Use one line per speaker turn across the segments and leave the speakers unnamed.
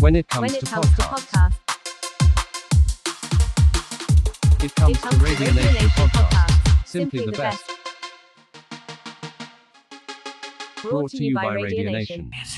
When it comes,
when it
to,
comes podcasts, to
podcasts, it comes,
it comes to
Radio Nation podcasts,
podcasts,
simply the best.
Brought to you by Radio Nation.
Nation.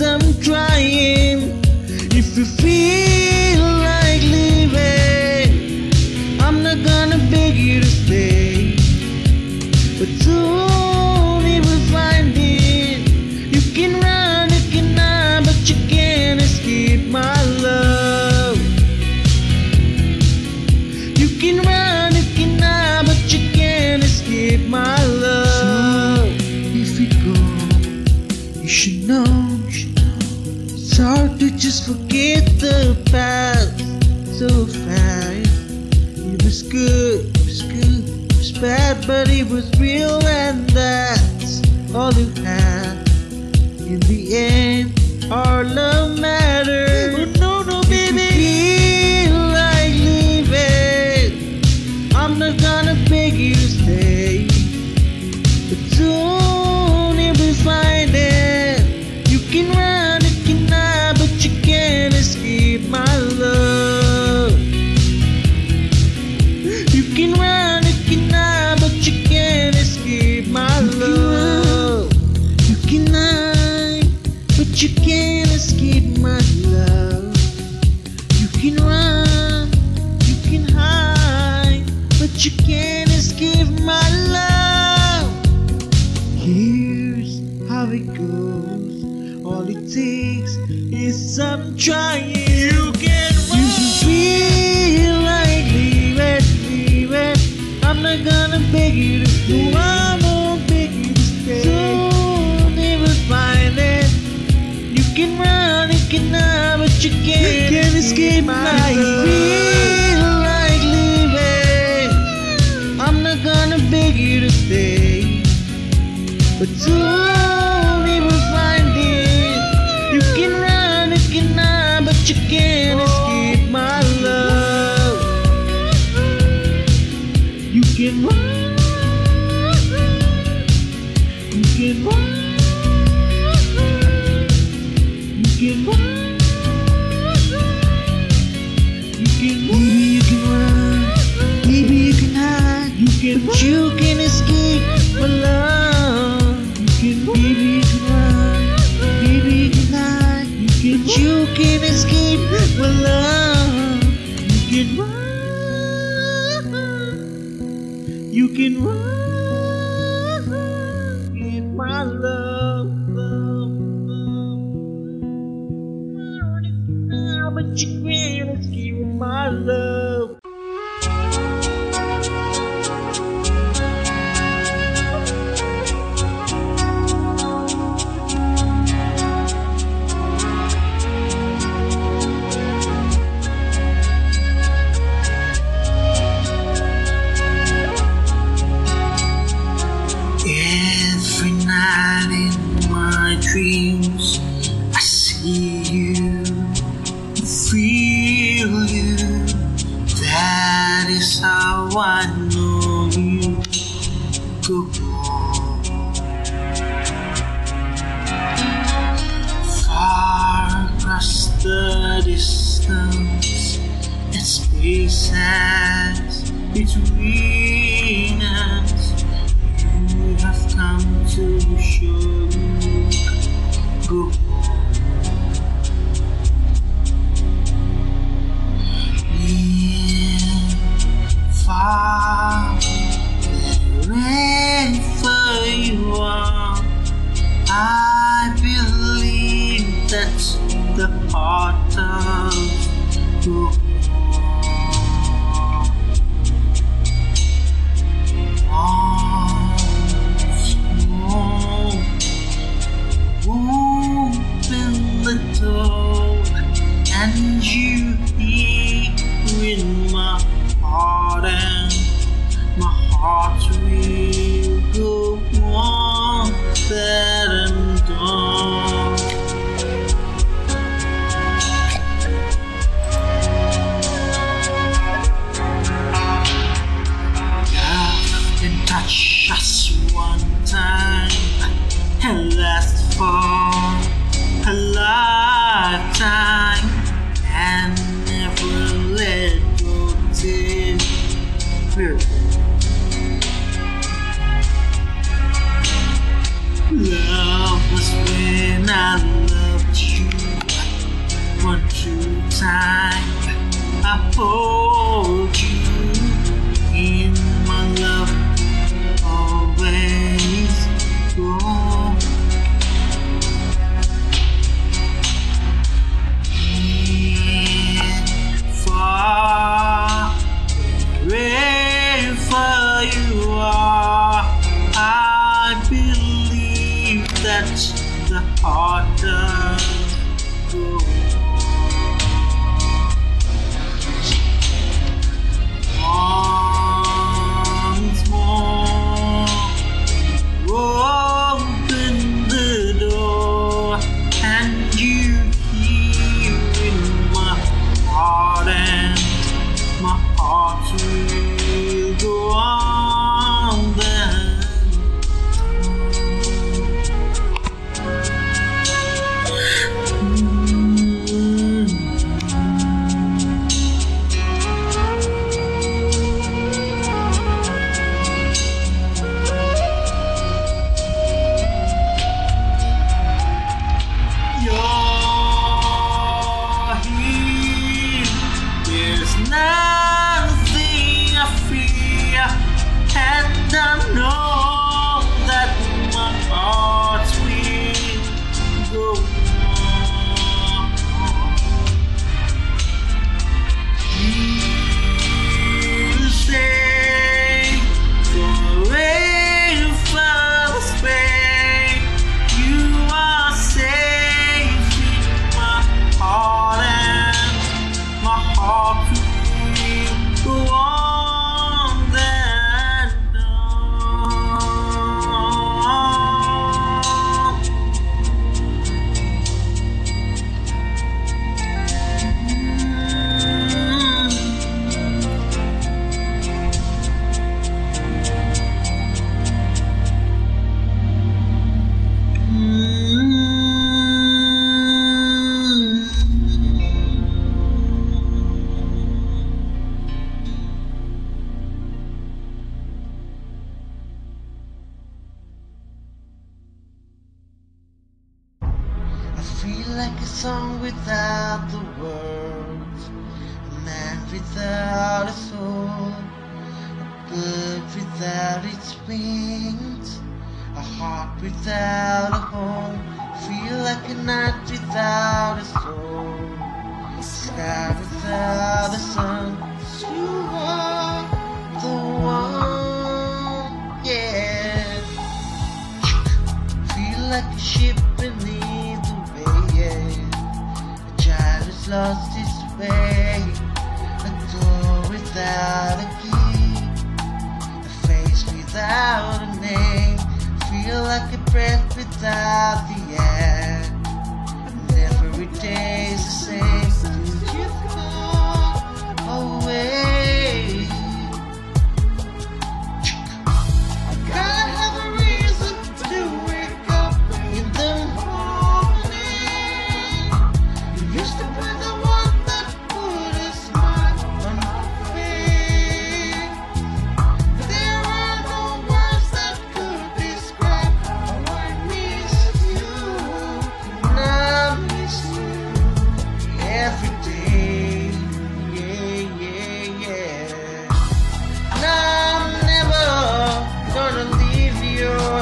I'm trying. If you feel You just forget the past so fast. It was good, it was good, it was bad, but it was real, and that's all you had. In the end, our love mattered. Oh, no, no, baby. can run, you can run, you can run, you can run. Maybe you can run, maybe you can hide, you can, but you can. You can run. night in my dreams. Oh. no. like a song without the words, a man without a soul, a bird without its wings, a heart without a home, feel like a night without a soul, a sky without a sun. You are the one.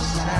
outside.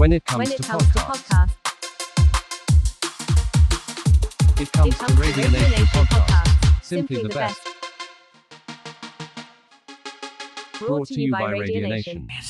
When
it comes,
when it
to,
comes podcasts, to
podcasts, it comes,
it comes to
Radio, Nation,
Nation podcast,
simply the best.
Brought to you by Radio Nation.
Nation.